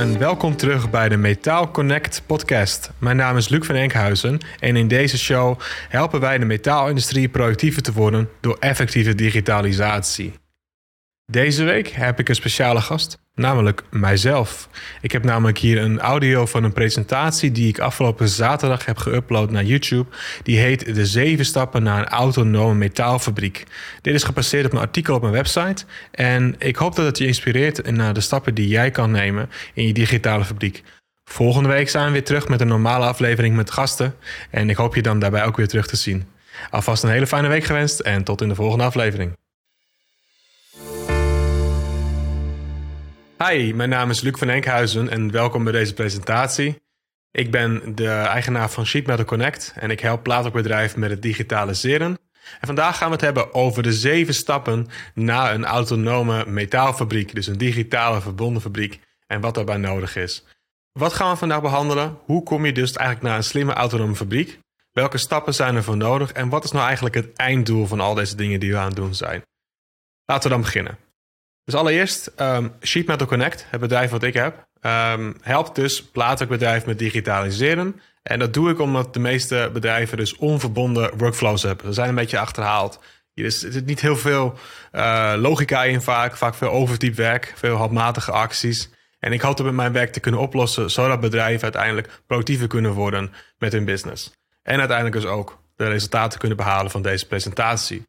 en welkom terug bij de Metaal Connect podcast. Mijn naam is Luc van Enkhuizen en in deze show helpen wij de metaalindustrie productiever te worden door effectieve digitalisatie. Deze week heb ik een speciale gast, namelijk mijzelf. Ik heb namelijk hier een audio van een presentatie die ik afgelopen zaterdag heb geüpload naar YouTube. Die heet De zeven stappen naar een autonome metaalfabriek. Dit is gebaseerd op een artikel op mijn website en ik hoop dat het je inspireert naar de stappen die jij kan nemen in je digitale fabriek. Volgende week zijn we weer terug met een normale aflevering met gasten en ik hoop je dan daarbij ook weer terug te zien. Alvast een hele fijne week gewenst en tot in de volgende aflevering. Hi, mijn naam is Luc van Enkhuizen en welkom bij deze presentatie. Ik ben de eigenaar van Sheet Metal Connect en ik help plaatwerkbedrijven met het digitaliseren. En vandaag gaan we het hebben over de zeven stappen naar een autonome metaalfabriek, dus een digitale verbonden fabriek en wat daarbij nodig is. Wat gaan we vandaag behandelen? Hoe kom je dus eigenlijk naar een slimme autonome fabriek? Welke stappen zijn er voor nodig en wat is nou eigenlijk het einddoel van al deze dingen die we aan het doen zijn? Laten we dan beginnen. Dus allereerst, um, Sheet Metal Connect, het bedrijf wat ik heb, um, helpt dus plaatwerkbedrijven met digitaliseren. En dat doe ik omdat de meeste bedrijven dus onverbonden workflows hebben. Ze zijn een beetje achterhaald. Er zit niet heel veel uh, logica in vaak, vaak veel overdiep werk, veel handmatige acties. En ik hoop dat met mijn werk te kunnen oplossen, zodat bedrijven uiteindelijk productiever kunnen worden met hun business. En uiteindelijk dus ook de resultaten kunnen behalen van deze presentatie.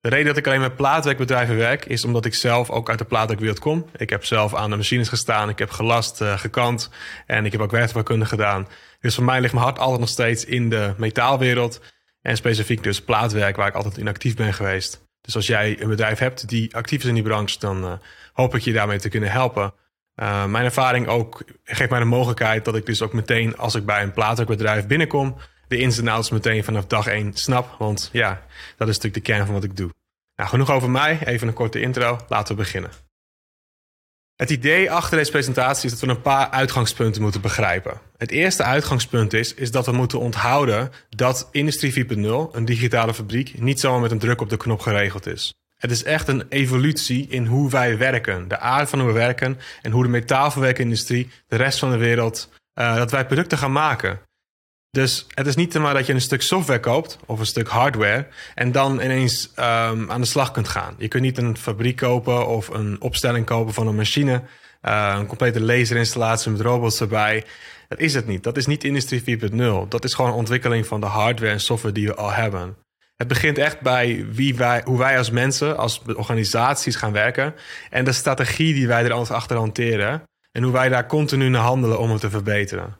De reden dat ik alleen met plaatwerkbedrijven werk, is omdat ik zelf ook uit de plaatwerkwereld kom. Ik heb zelf aan de machines gestaan, ik heb gelast, uh, gekant en ik heb ook werktuigkunde gedaan. Dus voor mij ligt mijn hart altijd nog steeds in de metaalwereld. En specifiek dus plaatwerk, waar ik altijd in actief ben geweest. Dus als jij een bedrijf hebt die actief is in die branche, dan uh, hoop ik je daarmee te kunnen helpen. Uh, mijn ervaring ook geeft mij de mogelijkheid dat ik dus ook meteen als ik bij een plaatwerkbedrijf binnenkom, de ins en outs meteen vanaf dag één snap. Want ja, dat is natuurlijk de kern van wat ik doe. Nou, genoeg over mij. Even een korte intro. Laten we beginnen. Het idee achter deze presentatie is dat we een paar uitgangspunten moeten begrijpen. Het eerste uitgangspunt is, is dat we moeten onthouden dat Industrie 4.0, een digitale fabriek, niet zomaar met een druk op de knop geregeld is. Het is echt een evolutie in hoe wij werken, de aard van hoe we werken en hoe de metaalverwerkindustrie, de rest van de wereld, uh, dat wij producten gaan maken. Dus het is niet maar dat je een stuk software koopt of een stuk hardware en dan ineens um, aan de slag kunt gaan. Je kunt niet een fabriek kopen of een opstelling kopen van een machine, uh, een complete laserinstallatie met robots erbij. Dat is het niet. Dat is niet Industrie 4.0. Dat is gewoon ontwikkeling van de hardware en software die we al hebben. Het begint echt bij wie wij, hoe wij als mensen, als organisaties gaan werken en de strategie die wij er achter hanteren en hoe wij daar continu naar handelen om het te verbeteren.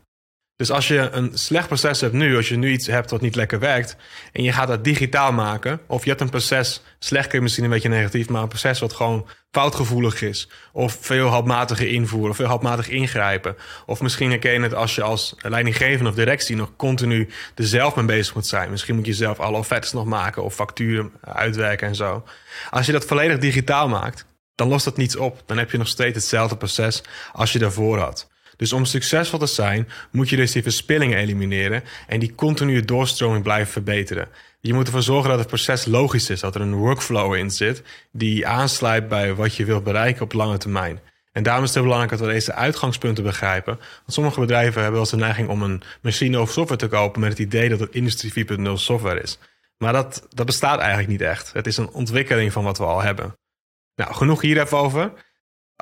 Dus als je een slecht proces hebt nu, als je nu iets hebt wat niet lekker werkt, en je gaat dat digitaal maken, of je hebt een proces, slecht kun je misschien een beetje negatief, maar een proces wat gewoon foutgevoelig is, of veel handmatige invoeren, of veel handmatig ingrijpen, of misschien herken je het als je als leidinggevende of directie nog continu er zelf mee bezig moet zijn. Misschien moet je zelf alle offertes nog maken of facturen uitwerken en zo. Als je dat volledig digitaal maakt, dan lost dat niets op. Dan heb je nog steeds hetzelfde proces als je daarvoor had. Dus om succesvol te zijn, moet je dus die verspillingen elimineren en die continue doorstroming blijven verbeteren. Je moet ervoor zorgen dat het proces logisch is, dat er een workflow in zit die aansluit bij wat je wilt bereiken op lange termijn. En daarom is het heel belangrijk dat we deze uitgangspunten begrijpen. Want sommige bedrijven hebben wel eens de neiging om een machine of software te kopen met het idee dat het Industrie 4.0 software is. Maar dat, dat bestaat eigenlijk niet echt. Het is een ontwikkeling van wat we al hebben. Nou, genoeg hier even over.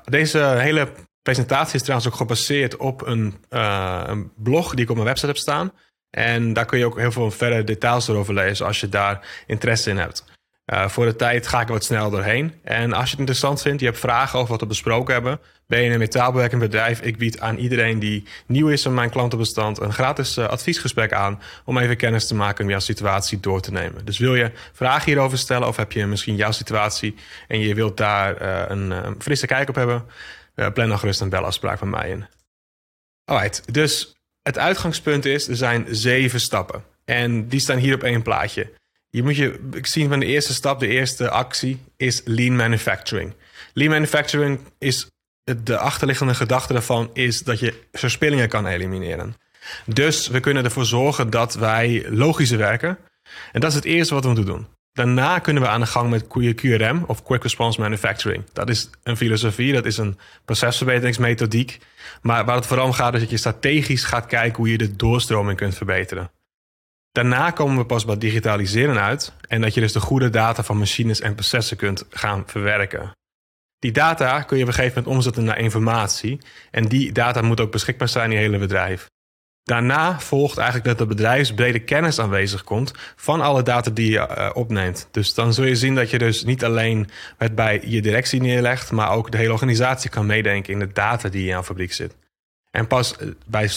Deze hele presentatie is trouwens ook gebaseerd op een, uh, een, blog die ik op mijn website heb staan. En daar kun je ook heel veel verder details over lezen als je daar interesse in hebt. Uh, voor de tijd ga ik er wat snel doorheen. En als je het interessant vindt, je hebt vragen over wat we besproken hebben, ben je een metaalbewerkend bedrijf. Ik bied aan iedereen die nieuw is in mijn klantenbestand een gratis uh, adviesgesprek aan om even kennis te maken om jouw situatie door te nemen. Dus wil je vragen hierover stellen of heb je misschien jouw situatie en je wilt daar een frisse kijk op hebben, uh, plan dan gerust een belafspraak van mij in. Alright, dus het uitgangspunt is, er zijn zeven stappen. En die staan hier op één plaatje. Je moet je zien van de eerste stap, de eerste actie, is lean manufacturing. Lean manufacturing is de achterliggende gedachte daarvan is dat je verspillingen kan elimineren. Dus we kunnen ervoor zorgen dat wij logischer werken. En dat is het eerste wat we moeten doen. Daarna kunnen we aan de gang met QRM of Quick Response Manufacturing. Dat is een filosofie, dat is een procesverbeteringsmethodiek. Maar waar het vooral om gaat is dat je strategisch gaat kijken hoe je de doorstroming kunt verbeteren. Daarna komen we pas bij digitaliseren uit en dat je dus de goede data van machines en processen kunt gaan verwerken. Die data kun je op een gegeven moment omzetten naar informatie en die data moet ook beschikbaar zijn in je hele bedrijf. Daarna volgt eigenlijk dat de bedrijfsbrede kennis aanwezig komt van alle data die je uh, opneemt. Dus dan zul je zien dat je dus niet alleen het bij je directie neerlegt, maar ook de hele organisatie kan meedenken in de data die in jouw fabriek zit. En pas eh, bij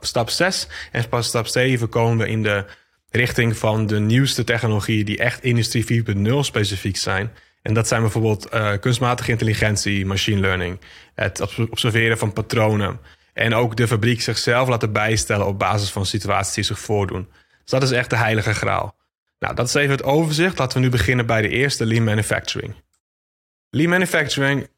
stap 6 en pas stap 7 komen we in de richting van de nieuwste technologieën die echt industrie 4.0 specifiek zijn. En dat zijn bijvoorbeeld uh, kunstmatige intelligentie, machine learning, het observeren van patronen. En ook de fabriek zichzelf laten bijstellen op basis van situaties die zich voordoen. Dus dat is echt de heilige graal. Nou, dat is even het overzicht. Laten we nu beginnen bij de eerste lean manufacturing. Lean manufacturing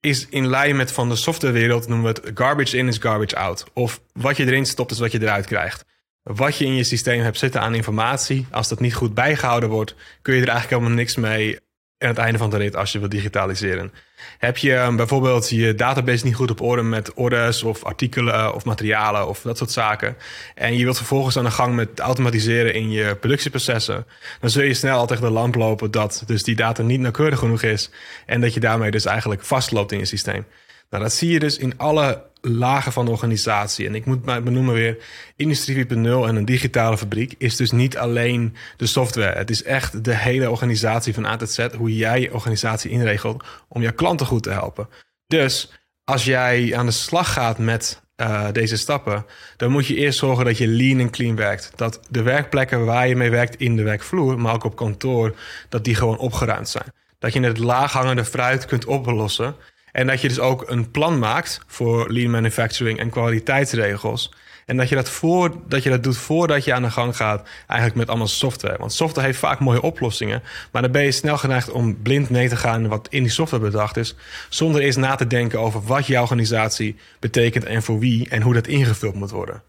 is in lijn met van de softwarewereld noemen we het garbage in is garbage out. Of wat je erin stopt is wat je eruit krijgt. Wat je in je systeem hebt zitten aan informatie, als dat niet goed bijgehouden wordt, kun je er eigenlijk helemaal niks mee aan het einde van de rit als je wilt digitaliseren. Heb je um, bijvoorbeeld je database niet goed op orde met orders of artikelen eh, of materialen of dat soort zaken. En je wilt vervolgens aan de gang met automatiseren in je productieprocessen. Dan zul je snel al tegen de lamp lopen dat dus die data niet nauwkeurig genoeg is. En dat je daarmee dus eigenlijk vastloopt in je systeem. Nou, dat zie je dus in alle lagen van de organisatie. En ik moet maar benoemen weer, Industrie 4.0 en een digitale fabriek is dus niet alleen de software. Het is echt de hele organisatie van A tot Z, hoe jij je organisatie inregelt om je klanten goed te helpen. Dus als jij aan de slag gaat met uh, deze stappen, dan moet je eerst zorgen dat je lean en clean werkt. Dat de werkplekken waar je mee werkt in de werkvloer, maar ook op kantoor, dat die gewoon opgeruimd zijn. Dat je het laaghangende fruit kunt oplossen en dat je dus ook een plan maakt voor lean manufacturing en kwaliteitsregels. En dat je dat, voor, dat je dat doet voordat je aan de gang gaat, eigenlijk met allemaal software. Want software heeft vaak mooie oplossingen, maar dan ben je snel geneigd om blind mee te gaan wat in die software bedacht is, zonder eerst na te denken over wat jouw organisatie betekent en voor wie en hoe dat ingevuld moet worden.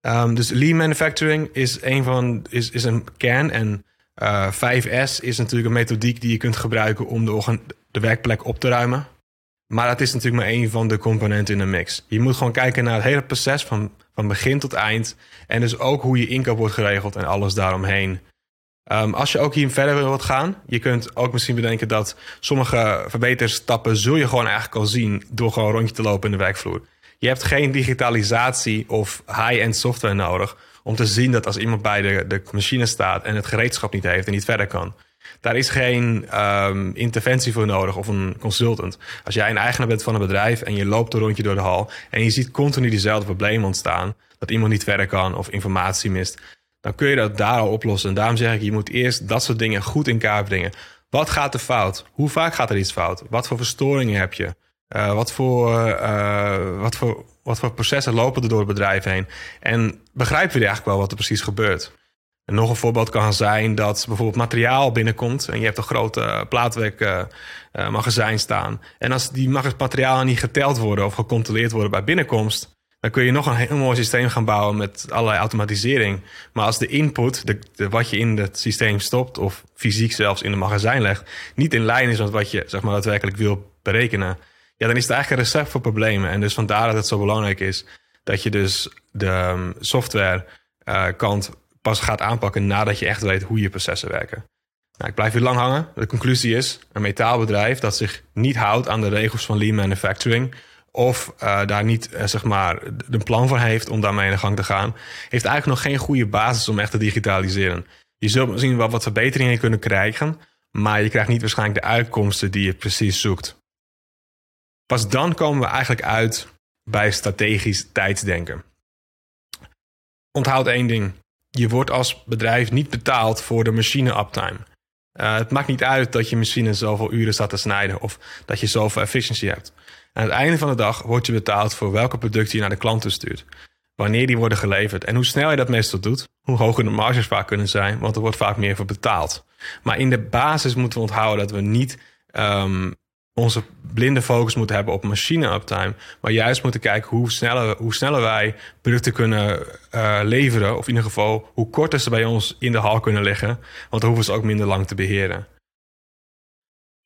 Um, dus lean manufacturing is een, van, is, is een kern en uh, eh, 5S is natuurlijk een methodiek die je kunt gebruiken om de, de werkplek op te ruimen. Maar dat is natuurlijk maar één van de componenten in de mix. Je moet gewoon kijken naar het hele proces van, van begin tot eind. En dus ook hoe je inkoop wordt geregeld en alles daaromheen. Um, als je ook hier verder wilt gaan, je kunt ook misschien bedenken dat sommige verbeterstappen zul je gewoon eigenlijk al zien door gewoon een rondje te lopen in de werkvloer. Je hebt geen digitalisatie of high-end software nodig om te zien dat als iemand bij de, de machine staat en het gereedschap niet heeft en niet verder kan, daar is geen um, interventie voor nodig of een consultant. Als jij een eigenaar bent van een bedrijf en je loopt een rondje door de hal en je ziet continu diezelfde problemen ontstaan, dat iemand niet verder kan of informatie mist, dan kun je dat daar al oplossen. En daarom zeg ik, je moet eerst dat soort dingen goed in kaart brengen. Wat gaat er fout? Hoe vaak gaat er iets fout? Wat voor verstoringen heb je? Uh, wat, voor, uh, wat, voor, wat voor processen lopen er door het bedrijf heen? En begrijpen we eigenlijk wel wat er precies gebeurt? En nog een voorbeeld kan zijn dat bijvoorbeeld materiaal binnenkomt en je hebt een grote plaatwerkmagazijn uh, staan. En als die materialen niet geteld worden of gecontroleerd worden bij binnenkomst, dan kun je nog een heel mooi systeem gaan bouwen met allerlei automatisering. Maar als de input, de, wat je in het systeem stopt of fysiek zelfs in het magazijn legt, niet in lijn is met wat je zeg maar, daadwerkelijk wil berekenen, ja, dan is het eigenlijk een recept voor problemen. En dus vandaar dat het zo belangrijk is dat je dus de um, software uh, pas gaat aanpakken nadat je echt weet hoe je processen werken. Nou, ik blijf hier lang hangen. De conclusie is: een metaalbedrijf dat zich niet houdt aan de regels van lean manufacturing. Of uh, daar niet uh, zeg maar een plan voor heeft om daarmee in de gang te gaan, heeft eigenlijk nog geen goede basis om echt te digitaliseren. Je zult misschien wel wat verbeteringen kunnen krijgen, maar je krijgt niet waarschijnlijk de uitkomsten die je precies zoekt. Pas dan komen we eigenlijk uit bij strategisch tijdsdenken. Onthoud één ding je wordt als bedrijf niet betaald voor de machine uptime. Uh, het maakt niet uit dat je machine zoveel uren staat te snijden of dat je zoveel efficiëntie hebt. Aan het einde van de dag word je betaald voor welke producten je naar de klanten stuurt. Wanneer die worden geleverd. En hoe snel je dat meestal doet, hoe hoger de marges vaak kunnen zijn, want er wordt vaak meer voor betaald. Maar in de basis moeten we onthouden dat we niet um, onze blinde focus moeten hebben op machine uptime. Maar juist moeten kijken hoe sneller, hoe sneller wij producten kunnen uh, leveren. Of in ieder geval hoe korter ze bij ons in de hal kunnen liggen. Want dan hoeven ze ook minder lang te beheren.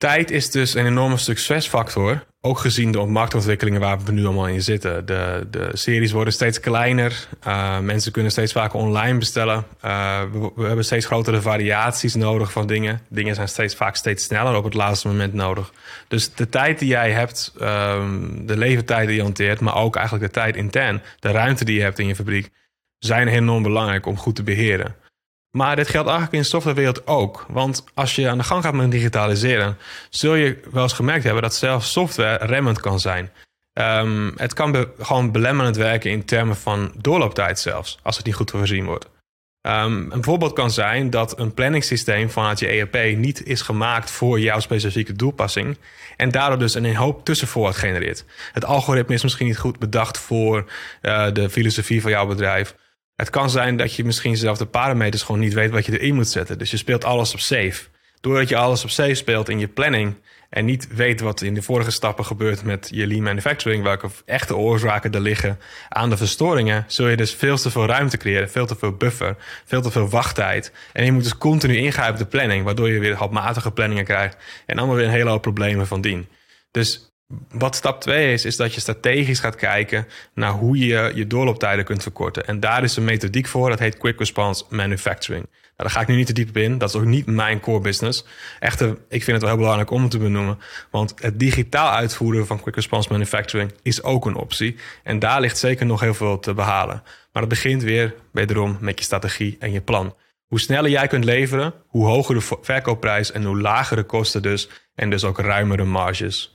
Tijd is dus een enorme succesfactor. Ook gezien de marktontwikkelingen waar we nu allemaal in zitten. De, de series worden steeds kleiner. Uh, mensen kunnen steeds vaker online bestellen. Uh, we, hebben steeds grotere variaties nodig van dingen. Dingen zijn steeds vaak steeds sneller op het laatste moment nodig. Dus de tijd die jij hebt, um, de leeftijd die je hanteert, maar ook eigenlijk de tijd intern, de ruimte die je hebt in je fabriek, zijn enorm belangrijk om goed te beheren. Maar dit geldt eigenlijk in de softwarewereld ook. Want als je aan de gang gaat met digitaliseren, zul je wel eens gemerkt hebben dat zelfs software remmend kan zijn. Um, het kan gewoon belemmerend werken in termen van doorlooptijd zelfs, als het niet goed voorzien wordt. Um, een voorbeeld kan zijn dat een planningssysteem vanuit je ERP niet is gemaakt voor jouw specifieke doelpassing. En daardoor dus een hoop tussenvoorraad genereert. Het algoritme is misschien niet goed bedacht voor uh, de filosofie van jouw bedrijf. Het kan zijn dat je misschien zelf de parameters gewoon niet weet wat je erin moet zetten. Dus je speelt alles op safe. Doordat je alles op safe speelt in je planning en niet weet wat in de vorige stappen gebeurt met je lean manufacturing, welke echte oorzaken er liggen aan de verstoringen, zul je dus veel te veel ruimte creëren, veel te veel buffer, veel te veel wachttijd. En je moet dus continu ingrijpen op de planning, waardoor je weer handmatige planningen krijgt en allemaal weer een hele hoop problemen van dien. Dus wat stap 2 is, is dat je strategisch gaat kijken naar hoe je je doorlooptijden kunt verkorten. En daar is een methodiek voor, dat heet Quick Response Manufacturing. Nou, daar ga ik nu niet te diep op in, dat is ook niet mijn core business. Echter, ik vind het wel heel belangrijk om het te benoemen, want het digitaal uitvoeren van Quick Response Manufacturing is ook een optie. En daar ligt zeker nog heel veel te behalen. Maar het begint weer, wederom, met je strategie en je plan. Hoe sneller jij kunt leveren, hoe hoger de verkoopprijs en hoe lager de kosten dus. En dus ook ruimere marges.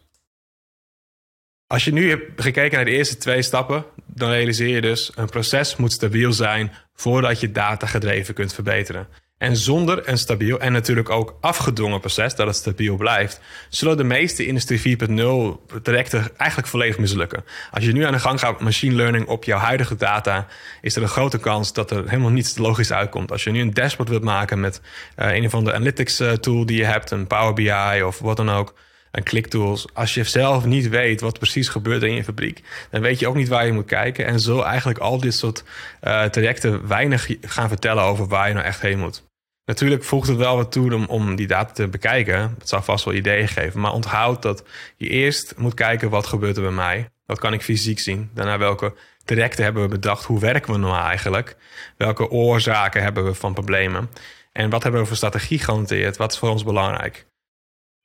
Als je nu hebt gekeken naar de eerste twee stappen, dan realiseer je dus een proces moet stabiel zijn voordat je data gedreven kunt verbeteren. En zonder een stabiel en natuurlijk ook afgedwongen proces dat het stabiel blijft, zullen de meeste Industrie 4.0 trajecten eigenlijk volledig mislukken. Als je nu aan de gang gaat met machine learning op jouw huidige data, is er een grote kans dat er helemaal niets logisch uitkomt. Als je nu een dashboard wilt maken met uh, een of andere analytics uh, tool die je hebt, een Power BI of wat dan ook, en clicktools. Als je zelf niet weet wat precies gebeurt in je fabriek, dan weet je ook niet waar je moet kijken. En zo eigenlijk al dit soort uh, trajecten weinig gaan vertellen over waar je nou echt heen moet. Natuurlijk voegt het wel wat toe om, om die data te bekijken. Het zal vast wel ideeën geven. Maar onthoud dat je eerst moet kijken wat gebeurt er bij mij. Wat kan ik fysiek zien? Daarna welke trajecten hebben we bedacht? Hoe werken we nou eigenlijk? Welke oorzaken hebben we van problemen? En wat hebben we voor strategie gehanteerd? Wat is voor ons belangrijk?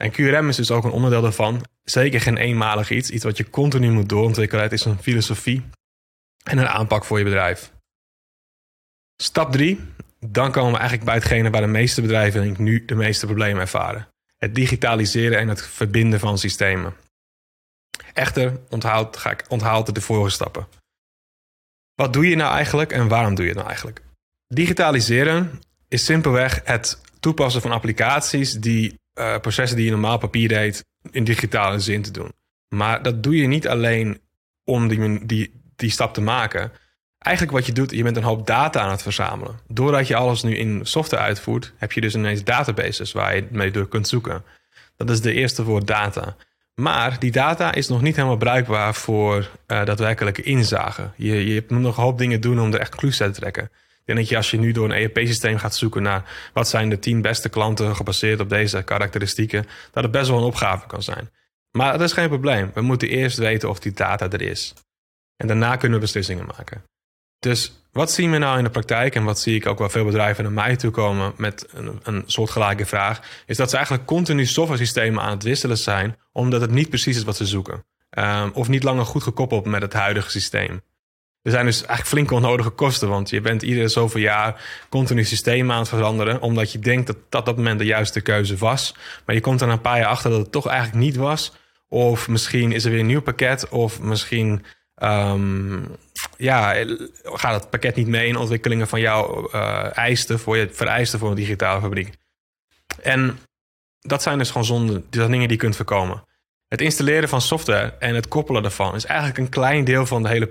En QRM is dus ook een onderdeel daarvan. Zeker geen eenmalig iets. Iets wat je continu moet doorontwikkelen. Het is een filosofie en een aanpak voor je bedrijf. Stap 3. Dan komen we eigenlijk bij hetgene waar de meeste bedrijven nu de meeste problemen ervaren. Het digitaliseren en het verbinden van systemen. Echter, onthoud, ga ik onthoud de vorige stappen. Wat doe je nou eigenlijk en waarom doe je het nou eigenlijk? Digitaliseren is simpelweg het toepassen van applicaties die uh, processen die je normaal papier deed in digitale zin te doen. Maar dat doe je niet alleen om die, die, die stap te maken. Eigenlijk wat je doet, je bent een hoop data aan het verzamelen. Doordat je alles nu in software uitvoert, heb je dus ineens databases waar je mee door kunt zoeken. Dat is de eerste woord data. Maar die data is nog niet helemaal bruikbaar voor uh, daadwerkelijke inzage. Je, je moet nog een hoop dingen doen om er echt conclusies uit te trekken denk dat je als je nu door een ERP-systeem gaat zoeken naar wat zijn de tien beste klanten gebaseerd op deze karakteristieken, dat het best wel een opgave kan zijn. Maar dat is geen probleem. We moeten eerst weten of die data er is. En daarna kunnen we beslissingen maken. Dus wat zien we nou in de praktijk en wat zie ik ook wel veel bedrijven naar mij toe komen met een, een soortgelijke vraag, is dat ze eigenlijk continu software systemen aan het wisselen zijn, omdat het niet precies is wat ze zoeken. Um, of niet langer goed gekoppeld met het huidige systeem. Er zijn dus eigenlijk flink onnodige kosten, want je bent iedere zoveel jaar continu systeem aan het veranderen, omdat je denkt dat dat op dat moment de juiste keuze was. Maar je komt er een paar jaar achter dat het toch eigenlijk niet was. Of misschien is er weer een nieuw pakket, of misschien um, ja, gaat het pakket niet mee in ontwikkelingen van jouw uh, voor je vereisten voor een digitale fabriek. En dat zijn dus gewoon zonden, dat dingen die je kunt voorkomen. Het installeren van software en het koppelen daarvan is eigenlijk een klein deel van de hele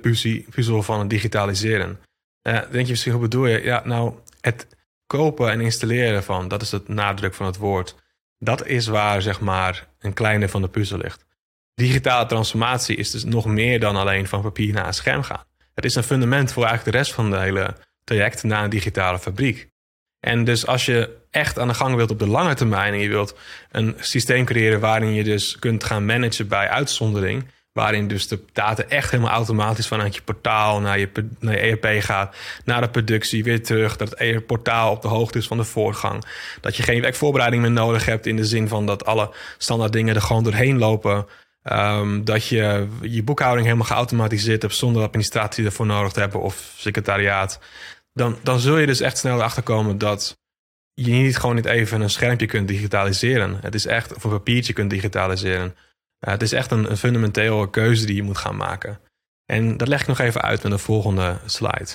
puzzel van het digitaliseren. Uh, denk je misschien, hoe bedoel je? Ja, nou, het kopen en installeren van, dat is het nadruk van het woord. Dat is waar zeg maar een kleine van de puzzel ligt. Digitale transformatie is dus nog meer dan alleen van papier naar een scherm gaan. Het is een fundament voor eigenlijk de rest van de hele traject naar een digitale fabriek. En dus als je echt aan de gang wilt op de lange termijn en je wilt een systeem creëren waarin je dus kunt gaan managen bij uitzondering, waarin dus de data echt helemaal automatisch vanuit je portaal naar je, naar je ERP gaat, naar de productie, weer terug, dat het portaal op de hoogte is van de voorgang, dat je geen werkvoorbereiding meer nodig hebt in de zin van dat alle standaard dingen er gewoon doorheen lopen. Um, dat je je boekhouding helemaal geautomatiseerd hebt zonder administratie ervoor nodig te hebben of secretariaat. Dan, dan zul je dus echt snel erachter komen dat je niet gewoon niet even een schermpje kunt digitaliseren. Het is echt, of een papiertje kunt digitaliseren. Uh, het is echt een, een fundamentele keuze die je moet gaan maken. En dat leg ik nog even uit met de volgende slide.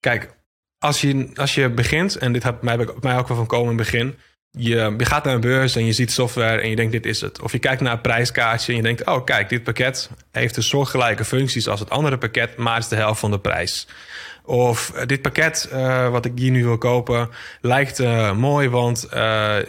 Kijk, als je, als je begint, en dit heb mij, mij ook wel van komen in het begin je, je gaat naar een beurs en je ziet software en je denkt dit is het. Of je kijkt naar een prijskaartje en je denkt, oh kijk, dit pakket heeft de soortgelijke functies als het andere pakket, maar is de helft van de prijs. Of eh, dit pakket uh, wat ik hier nu wil kopen lijkt uh, mooi, want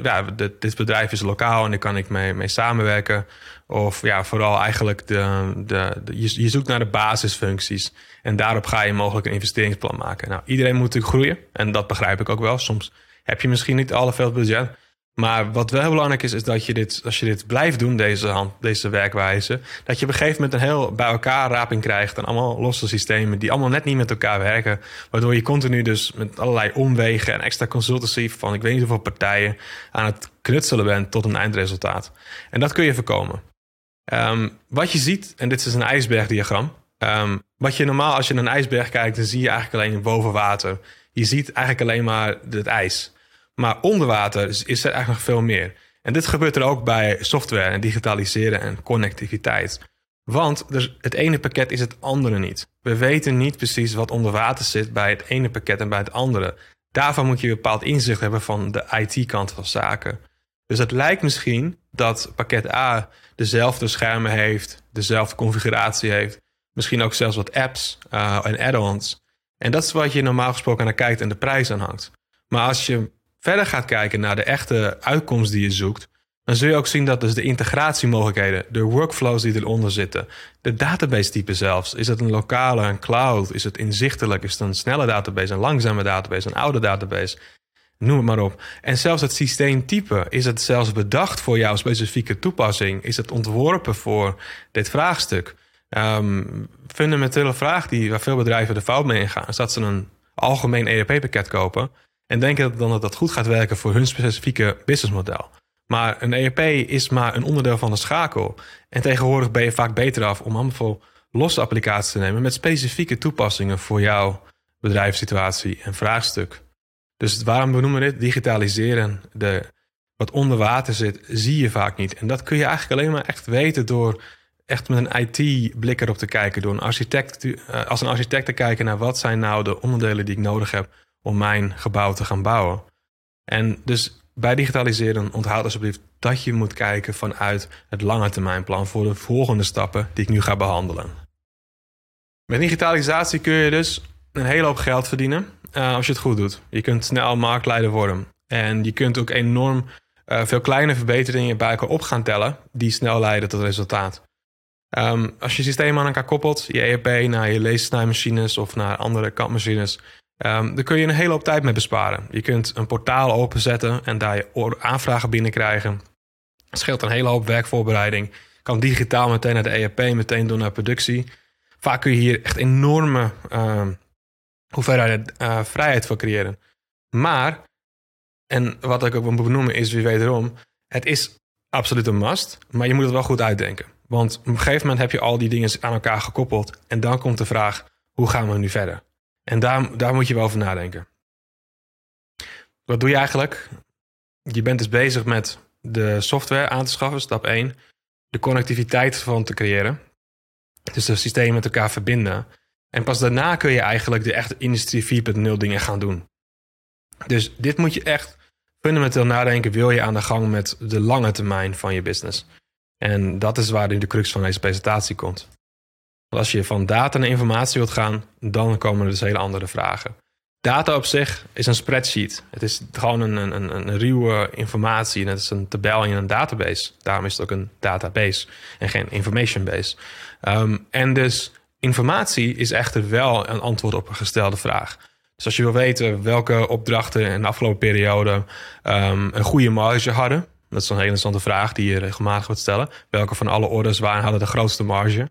ja, dit bedrijf is lokaal en daar kan ik mee, mee samenwerken. Of ja, vooral eigenlijk de, de, de je, je, zoekt naar de basisfuncties. En daarop ga je mogelijk een investeringsplan maken. Nou, iedereen moet natuurlijk groeien. En dat begrijp ik ook wel. Soms heb je misschien niet alle veel budget. Maar wat wel heel belangrijk is, is dat je dit, als je dit blijft doen, deze, hand, deze werkwijze, dat je op een gegeven moment een heel bij elkaar raping krijgt en allemaal losse systemen die allemaal net niet met elkaar werken. Waardoor je continu dus met allerlei omwegen en extra consultancy van ik weet niet hoeveel partijen aan het knutselen bent tot een eindresultaat. En dat kun je voorkomen. Um, wat je ziet, en dit is een ijsbergdiagram. Um, wat je normaal als je naar een ijsberg kijkt, dan zie je eigenlijk alleen boven water. Je ziet eigenlijk alleen maar het ijs. Maar onder water is, er eigenlijk nog veel meer. En dit gebeurt er ook bij software en digitaliseren en connectiviteit. Want het ene pakket is het andere niet. We weten niet precies wat onder water zit bij het ene pakket en bij het andere. Daarvan moet je een bepaald inzicht hebben van de IT-kant van zaken. Dus het lijkt misschien dat pakket A dezelfde schermen heeft, dezelfde configuratie heeft, misschien ook zelfs wat apps uh, en add-ons. En dat is wat je normaal gesproken naar kijkt en de prijs aan hangt. Maar als je verder gaat kijken naar de echte uitkomst die je zoekt, dan zul je ook zien dat dus de integratiemogelijkheden, de workflows die eronder zitten, de database type zelfs, is het een lokale, een cloud, is het inzichtelijk, is het een snelle database, een langzame database, een oude database, noem het maar op. En zelfs het systeemtype, is het zelfs bedacht voor jouw specifieke toepassing, is het ontworpen voor dit vraagstuk. Um, fundamentele vraag die, waar veel bedrijven de fout mee ingaan, is dat ze een algemeen ERP-pakket kopen en denken dan dat dat goed gaat werken voor hun specifieke businessmodel. Maar een ERP is maar een onderdeel van de schakel. En tegenwoordig ben je vaak beter af om allemaal losse applicaties te nemen met specifieke toepassingen voor jouw bedrijfssituatie en vraagstuk. Dus waarom benoemen we dit? Digitaliseren. De, wat onder water zit, zie je vaak niet. En dat kun je eigenlijk alleen maar echt weten door echt met een IT-blik erop te kijken. Door een architect, eh, als een architect te kijken naar wat zijn nou de onderdelen die ik nodig heb om mijn gebouw te gaan bouwen. En dus bij digitaliseren onthoud alsjeblieft dat je moet kijken vanuit het lange termijnplan voor de volgende stappen die ik nu ga behandelen. Met digitalisatie kun je dus een hele hoop geld verdienen uh, als je het goed doet. Je kunt snel marktleider worden. En je kunt ook enorm uh, veel kleine verbeteringen bij elkaar op gaan tellen die snel leiden tot resultaat. Um, als je systeem aan elkaar koppelt, je ERP naar je leesnijmachines of naar andere kantmachines, um, dan kun je een hele hoop tijd mee besparen. Je kunt een portaal openzetten en daar je aanvragen binnenkrijgen. Het scheelt een hele hoop werkvoorbereiding. Kan digitaal meteen naar de ERP, meteen door naar productie. Vaak kun je hier echt enorme uh, hoeveelheid uh, vrijheid voor creëren. Maar, en wat ik ook wil benoemen is weer wederom, het is absoluut een must, maar je moet het wel goed uitdenken. Want op een gegeven moment heb je al die dingen aan elkaar gekoppeld. En dan komt de vraag: hoe gaan we nu verder? En daar, daar moet je wel over nadenken. Wat doe je eigenlijk? Je bent dus bezig met de software aan te schaffen, stap 1. De connectiviteit van te creëren. Dus de systemen met elkaar verbinden. En pas daarna kun je eigenlijk de echte industrie 4.0 dingen gaan doen. Dus dit moet je echt fundamenteel nadenken. Wil je aan de gang met de lange termijn van je business? En dat is waar de crux van deze presentatie komt. Als je van data naar informatie wilt gaan, dan komen er dus hele andere vragen. Data op zich is een spreadsheet. Het is gewoon een, een, een, ruwe informatie en het is een tabel in een database. Daarom is het ook een database en geen information base. Ehm, en dus informatie is echter wel een antwoord op een gestelde vraag. Dus als je wil weten welke opdrachten in de afgelopen periode um, een goede marge hadden, dat is een hele interessante vraag die je regelmatig wordt stellen. Welke van alle orders waren hadden de grootste marge?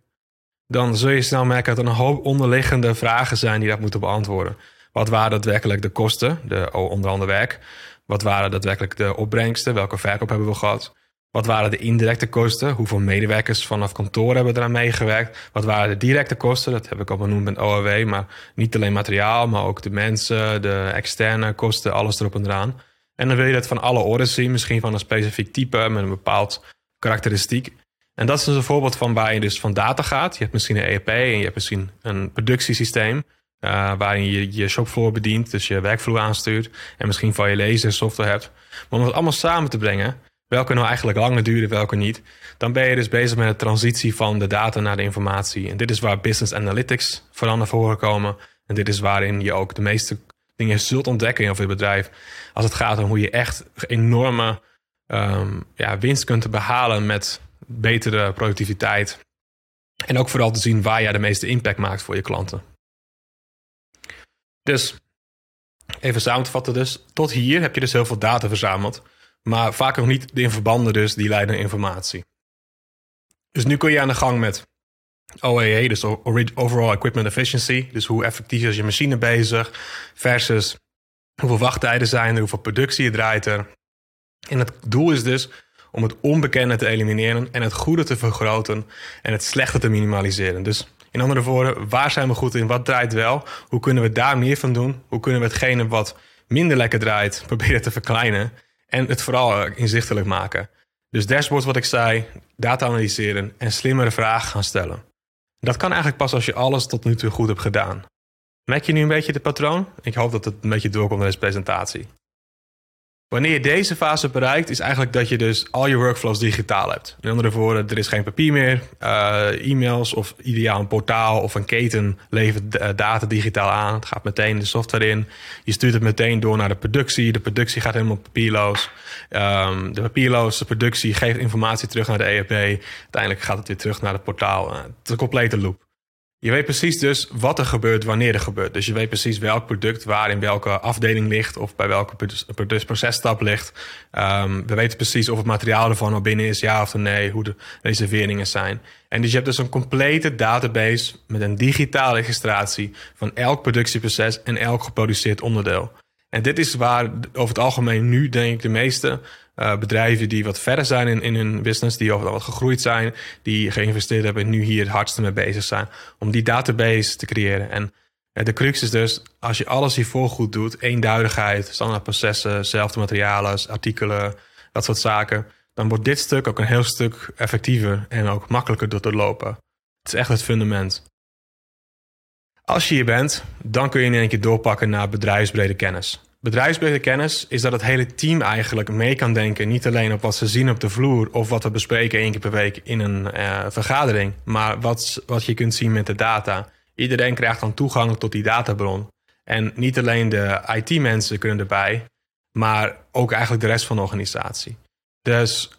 Dan zul je snel merken dat er een hoop onderliggende vragen zijn die dat moeten beantwoorden. Wat waren daadwerkelijk de kosten, de onder andere werk? Wat waren daadwerkelijk de opbrengsten? Welke verkoop hebben we gehad? Wat waren de indirecte kosten? Hoeveel medewerkers vanaf kantoor hebben eraan meegewerkt? Wat waren de directe kosten? Dat heb ik al benoemd met OAW, maar niet alleen materiaal, maar ook de mensen, de externe kosten, alles erop en eraan. En dan wil je dat van alle orders zien, misschien van een specifiek type met een bepaald karakteristiek. En dat is dus een voorbeeld van waar je dus van data gaat. Je hebt misschien een ERP en je hebt misschien een productiesysteem. Uh, waarin je je shopfloor bedient, dus je werkvloer aanstuurt. En misschien van je lezer software hebt. Maar om het allemaal samen te brengen, welke nou eigenlijk langer duren, welke niet. Dan ben je dus bezig met de transitie van de data naar de informatie. En dit is waar business analytics vooral naar voren komen. En dit is waarin je ook de meeste dingen zult ontdekken in je bedrijf. Als het gaat om hoe je echt enorme um, ja, winst kunt behalen met betere productiviteit. En ook vooral te zien waar jij de meeste impact maakt voor je klanten. Dus even samen te vatten dus. Tot hier heb je dus heel veel data verzameld. Maar vaak nog niet de verbanden dus die leiden naar informatie. Dus nu kun je aan de gang met OEE, dus Overall Equipment Efficiency. Dus hoe effectief is je machine bezig versus hoeveel wachttijden zijn er, hoeveel productie je draait er. En het doel is dus om het onbekende te elimineren en het goede te vergroten en het slechte te minimaliseren. Dus in andere woorden, waar zijn we goed in? Wat draait wel? Hoe kunnen we daar meer van doen? Hoe kunnen we hetgene wat minder lekker draait proberen te verkleinen? En het vooral inzichtelijk maken. Dus dashboard wat ik zei, data analyseren en slimmere vragen gaan stellen. Dat kan eigenlijk pas als je alles tot nu toe goed hebt gedaan. Merk je nu een beetje de patroon? Ik hoop dat het een beetje doorkomt in deze presentatie. Wanneer je deze fase bereikt, is eigenlijk dat je dus al je workflows digitaal hebt. In andere woorden, er is geen papier meer. Uh, e-mails of ideaal een portaal of een keten levert eh, data digitaal aan. Het gaat meteen de software in. Je stuurt het meteen door naar de productie. De productie gaat helemaal papierloos. Um, de papierloze productie geeft informatie terug naar de ERP. Uiteindelijk gaat het weer terug naar het portaal. Uh, het is een complete loop. Je weet precies dus wat er gebeurt wanneer er gebeurt. Dus je weet precies welk product waar in welke afdeling ligt of bij welke processtap ligt. Um, we weten precies of het materiaal ervan al binnen is, ja of nee, hoe de reserveringen zijn. En dus je hebt dus een complete database met een digitale registratie van elk productieproces en elk geproduceerd onderdeel. En dit is waar over het algemeen nu, denk ik, de meeste uh, bedrijven die wat verder zijn in, in hun business, die al wat gegroeid zijn, die geïnvesteerd hebben, nu hier het hardste mee bezig zijn. Om die database te creëren. En uh, de crux is dus, als je alles hiervoor goed doet, eenduidigheid, standaard zelfde materialen, artikelen, dat soort zaken, dan wordt dit stuk ook een heel stuk effectiever en ook makkelijker door te lopen. Het is echt het fundament. Als je hier bent, dan kun je in één keer doorpakken naar bedrijfsbrede kennis. Bedrijfsbrede kennis is dat het hele team eigenlijk mee kan denken. Niet alleen op wat ze zien op de vloer of wat we bespreken één keer per week in een uh, vergadering, maar wat, wat je kunt zien met de data. Iedereen krijgt dan toegang tot die databron. En niet alleen de IT-mensen kunnen erbij, maar ook eigenlijk de rest van de organisatie. Dus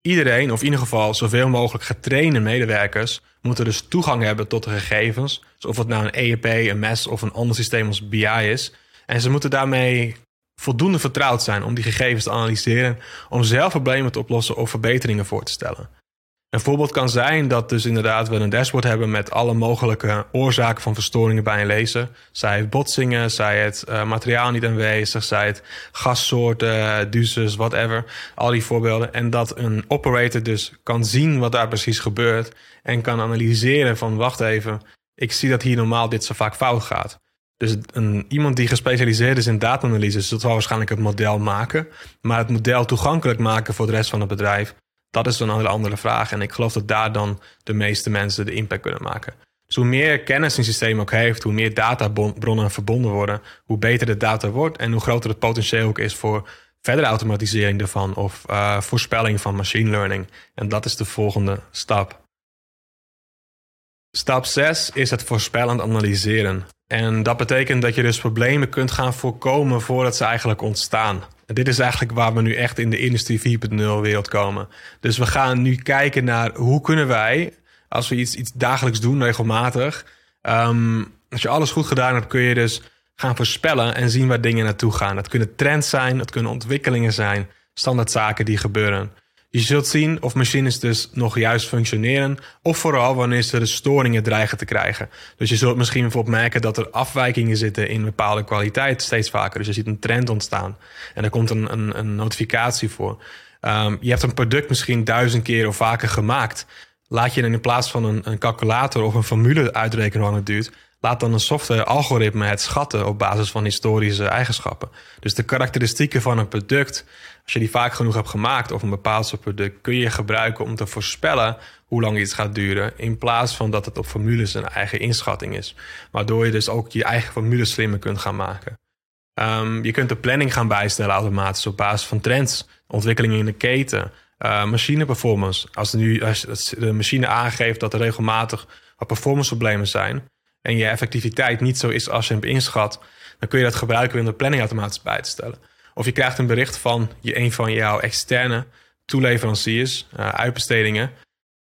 iedereen, of in ieder geval zoveel mogelijk getrainde medewerkers, moeten dus toegang hebben tot de gegevens. Dus of het nou een ERP, een MES of een ander systeem als BI is. En ze moeten daarmee voldoende vertrouwd zijn om die gegevens te analyseren, om zelf problemen te oplossen of verbeteringen voor te stellen. Een voorbeeld kan zijn dat dus inderdaad we een dashboard hebben met alle mogelijke oorzaken van verstoringen bij een lezer. Zij het botsingen, zij het uh, materiaal niet aanwezig, zij het gassoorten, duces, whatever. Al die voorbeelden. En dat een operator dus kan zien wat daar precies gebeurt en kan analyseren van wacht even, ik zie dat hier normaal dit zo vaak fout gaat. Dus een, iemand die gespecialiseerd is in data-analyse zal waarschijnlijk het model maken. Maar het model toegankelijk maken voor de rest van het bedrijf, dat is een andere vraag. En ik geloof dat daar dan de meeste mensen de impact kunnen maken. Dus hoe meer kennis een systeem ook heeft, hoe meer databronnen verbonden worden, hoe beter de data wordt en hoe groter het potentieel ook is voor verdere automatisering ervan of uh, voorspelling van machine learning. En dat is de volgende stap. Stap 6 is het voorspellend analyseren. En dat betekent dat je dus problemen kunt gaan voorkomen voordat ze eigenlijk ontstaan. En dit is eigenlijk waar we nu echt in de industrie 4.0 wereld komen. Dus we gaan nu kijken naar hoe kunnen wij, als we iets, iets dagelijks doen, regelmatig, um, als je alles goed gedaan hebt, kun je dus gaan voorspellen en zien waar dingen naartoe gaan. Het kunnen trends zijn, het kunnen ontwikkelingen zijn, standaard zaken die gebeuren. Je zult zien of machines dus nog juist functioneren, of vooral wanneer ze de storingen dreigen te krijgen. Dus je zult misschien bijvoorbeeld merken dat er afwijkingen zitten in bepaalde kwaliteit steeds vaker. Dus je ziet een trend ontstaan en er komt een, een, een notificatie voor. Um, je hebt een product misschien duizend keer of vaker gemaakt. Laat je dan in plaats van een, een calculator of een formule uitrekenen hoe lang het duurt, laat dan een software-algoritme het schatten op basis van historische eigenschappen. Dus de karakteristieken van een product, als je die vaak genoeg hebt gemaakt of een bepaald soort product, kun je gebruiken om te voorspellen hoe lang iets gaat duren, in plaats van dat het op formules een eigen inschatting is. Waardoor je dus ook je eigen formule slimmer kunt gaan maken. Um, je kunt de planning gaan bijstellen automatisch op basis van trends, ontwikkelingen in de keten, uh, machine performance. Als, nu, als de machine aangeeft dat er regelmatig wat performance problemen zijn, en je effectiviteit niet zo is als je hem inschat, dan kun je dat gebruiken om de planning automatisch bij te stellen. Of je krijgt een bericht van je, een van jouw externe toeleveranciers, uh, uitbestedingen.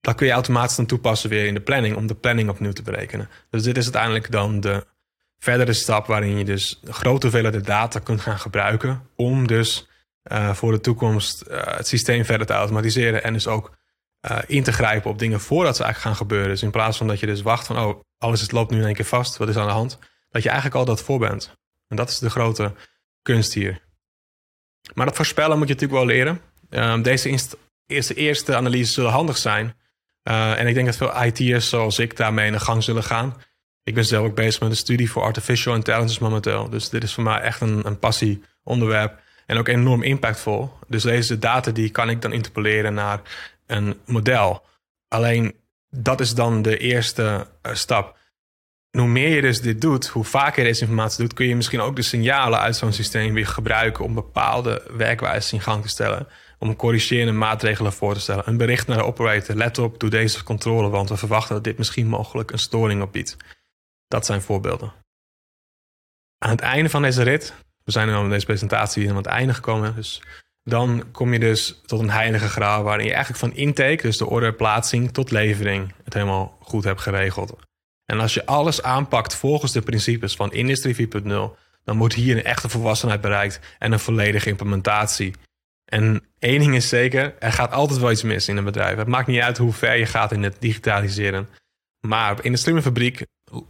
Dat kun je automatisch dan toepassen weer in de planning om de planning opnieuw te berekenen. Dus dit is uiteindelijk dan de verdere stap waarin je dus grote hoeveelheden data kunt gaan gebruiken om dus uh, voor de toekomst uh, het systeem verder te automatiseren en dus ook uh, in te grijpen op dingen voordat ze eigenlijk gaan gebeuren. Dus in plaats van dat je dus wacht van, oh, alles het loopt nu in één keer vast, wat is aan de hand? Dat je eigenlijk al dat voor bent. En dat is de grote kunst hier. Maar dat voorspellen moet je natuurlijk wel leren. Um, deze eerste, eerste analyses zullen handig zijn. Uh, en ik denk dat veel IT'ers zoals ik daarmee in de gang zullen gaan. Ik ben zelf ook bezig met een studie voor artificial intelligence momenteel. Dus dit is voor mij echt een, een passie onderwerp. En ook enorm impactvol. Dus deze data die kan ik dan interpoleren naar een model. Alleen dat is dan de eerste uh, stap. hoe meer je dus dit doet, hoe vaker je deze informatie doet, kun je misschien ook de signalen uit zo'n systeem weer gebruiken om bepaalde werkwijzen in gang te stellen. Om corrigerende maatregelen voor te stellen. Een bericht naar de operator: let op, doe deze controle, want we verwachten dat dit misschien mogelijk een storing opbiedt. Dat zijn voorbeelden. Aan het einde van deze rit, we zijn nu al deze presentatie aan het einde gekomen, dus dan kom je dus tot een heilige graal waarin je eigenlijk van intake, dus de orderplaatsing, tot levering het helemaal goed hebt geregeld. En als je alles aanpakt volgens de principes van Industrie 4.0, dan moet hier een echte volwassenheid bereikt en een volledige implementatie. En één ding is zeker, er gaat altijd wel iets mis in een bedrijf. Het maakt niet uit hoe ver je gaat in het digitaliseren. Maar in de slimme fabriek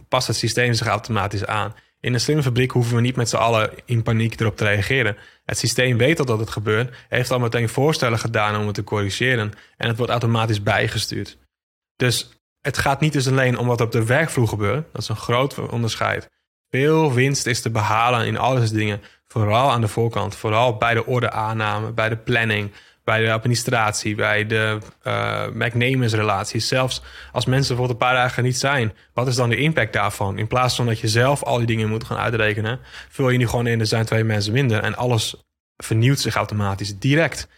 past het systeem zich automatisch aan. In een slimme fabriek hoeven we niet met z'n allen in paniek erop te reageren. Het systeem weet al dat het gebeurt, heeft al meteen voorstellen gedaan om het te corrigeren en het wordt automatisch bijgestuurd. Dus het gaat niet dus alleen om wat op de werkvloer gebeurt, dat is een groot onderscheid. Veel winst is te behalen in alles dingen, vooral aan de voorkant, vooral bij de ordeaanname, bij de planning, bij de administratie, bij de uh, werknemersrelaties. Zelfs als mensen voor een paar dagen niet zijn, wat is dan de impact daarvan? In plaats van dat je zelf al die dingen moet gaan uitrekenen, vul je nu gewoon in, er zijn twee mensen minder en alles vernieuwt zich automatisch direct.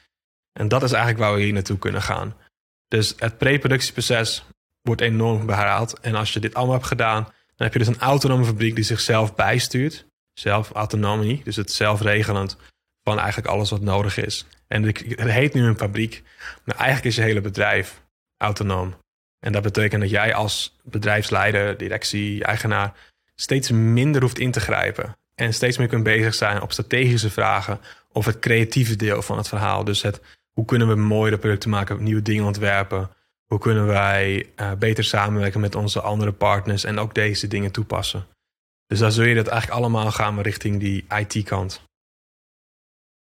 En dat is eigenlijk waar we hier naartoe kunnen gaan. Dus het preproductieproces wordt enorm behaald. En als je dit allemaal hebt gedaan, dan heb je dus een autonome fabriek die zichzelf bijstuurt. Zelf autonomie, dus het zelfregelend van eigenlijk alles wat nodig is. En het heet nu een fabriek, maar eigenlijk is je hele bedrijf autonoom. En dat betekent dat jij als bedrijfsleider, directie, eigenaar steeds minder hoeft in te grijpen. En steeds meer kunt bezig zijn op strategische vragen of het creatieve deel van het verhaal. Dus het, hoe kunnen we mooiere producten maken, nieuwe dingen ontwerpen? Hoe kunnen wij uh, beter samenwerken met onze andere partners en ook deze dingen toepassen? Dus dan zul je dat eigenlijk allemaal gaan richting die IT-kant.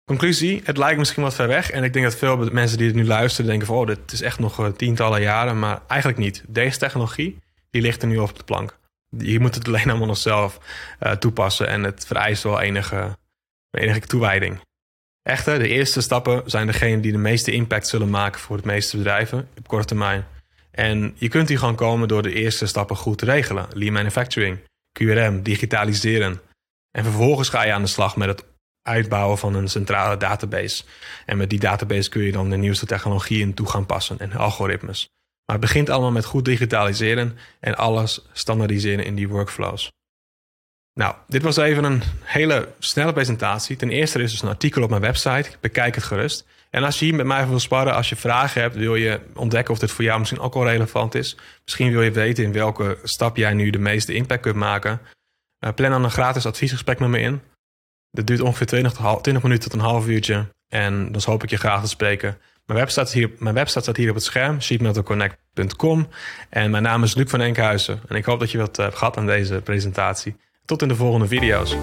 Conclusie, het lijkt misschien wat ver weg. En ik denk dat veel mensen die het nu luisteren denken van... oh, dit is echt nog eh, tientallen jaren. Maar eigenlijk niet. Deze technologie, die ligt er nu op de plank. Je moet het alleen allemaal nog zelf uh, toepassen. En het vereist wel enige, enige toewijding. Echter, de eerste stappen zijn degene die de meeste impact zullen maken... voor de meeste bedrijven op korte termijn. En je kunt hier gewoon komen door de eerste stappen goed te regelen. Lean manufacturing, QRM, digitaliseren. En vervolgens ga je aan de slag met het uitbouwen van een centrale database. En met die database kun je dan de nieuwste technologieën toe gaan passen en algoritmes. Maar het begint allemaal met goed digitaliseren en alles standaardiseren in die workflows. Nou, dit was even een hele snelle presentatie. Ten eerste is dus een artikel op mijn website. Bekijk het gerust. En als je hier met mij wil sparren, als je vragen hebt, wil je ontdekken of dit voor jou misschien ook wel relevant is. Misschien wil je weten in welke stap jij nu de meeste impact kunt maken. Uh, plan dan een gratis adviesgesprek met me in. Dat duurt ongeveer 20, 20 minuten tot een half uurtje. En dan hoop ik je graag te spreken. Mijn website, hier, mijn website staat hier op het scherm, sheetmetalconnect.com. En mijn naam is Luc van Enkhuizen. En ik hoop dat je wat hebt gehad aan deze presentatie. Tot in de volgende video's.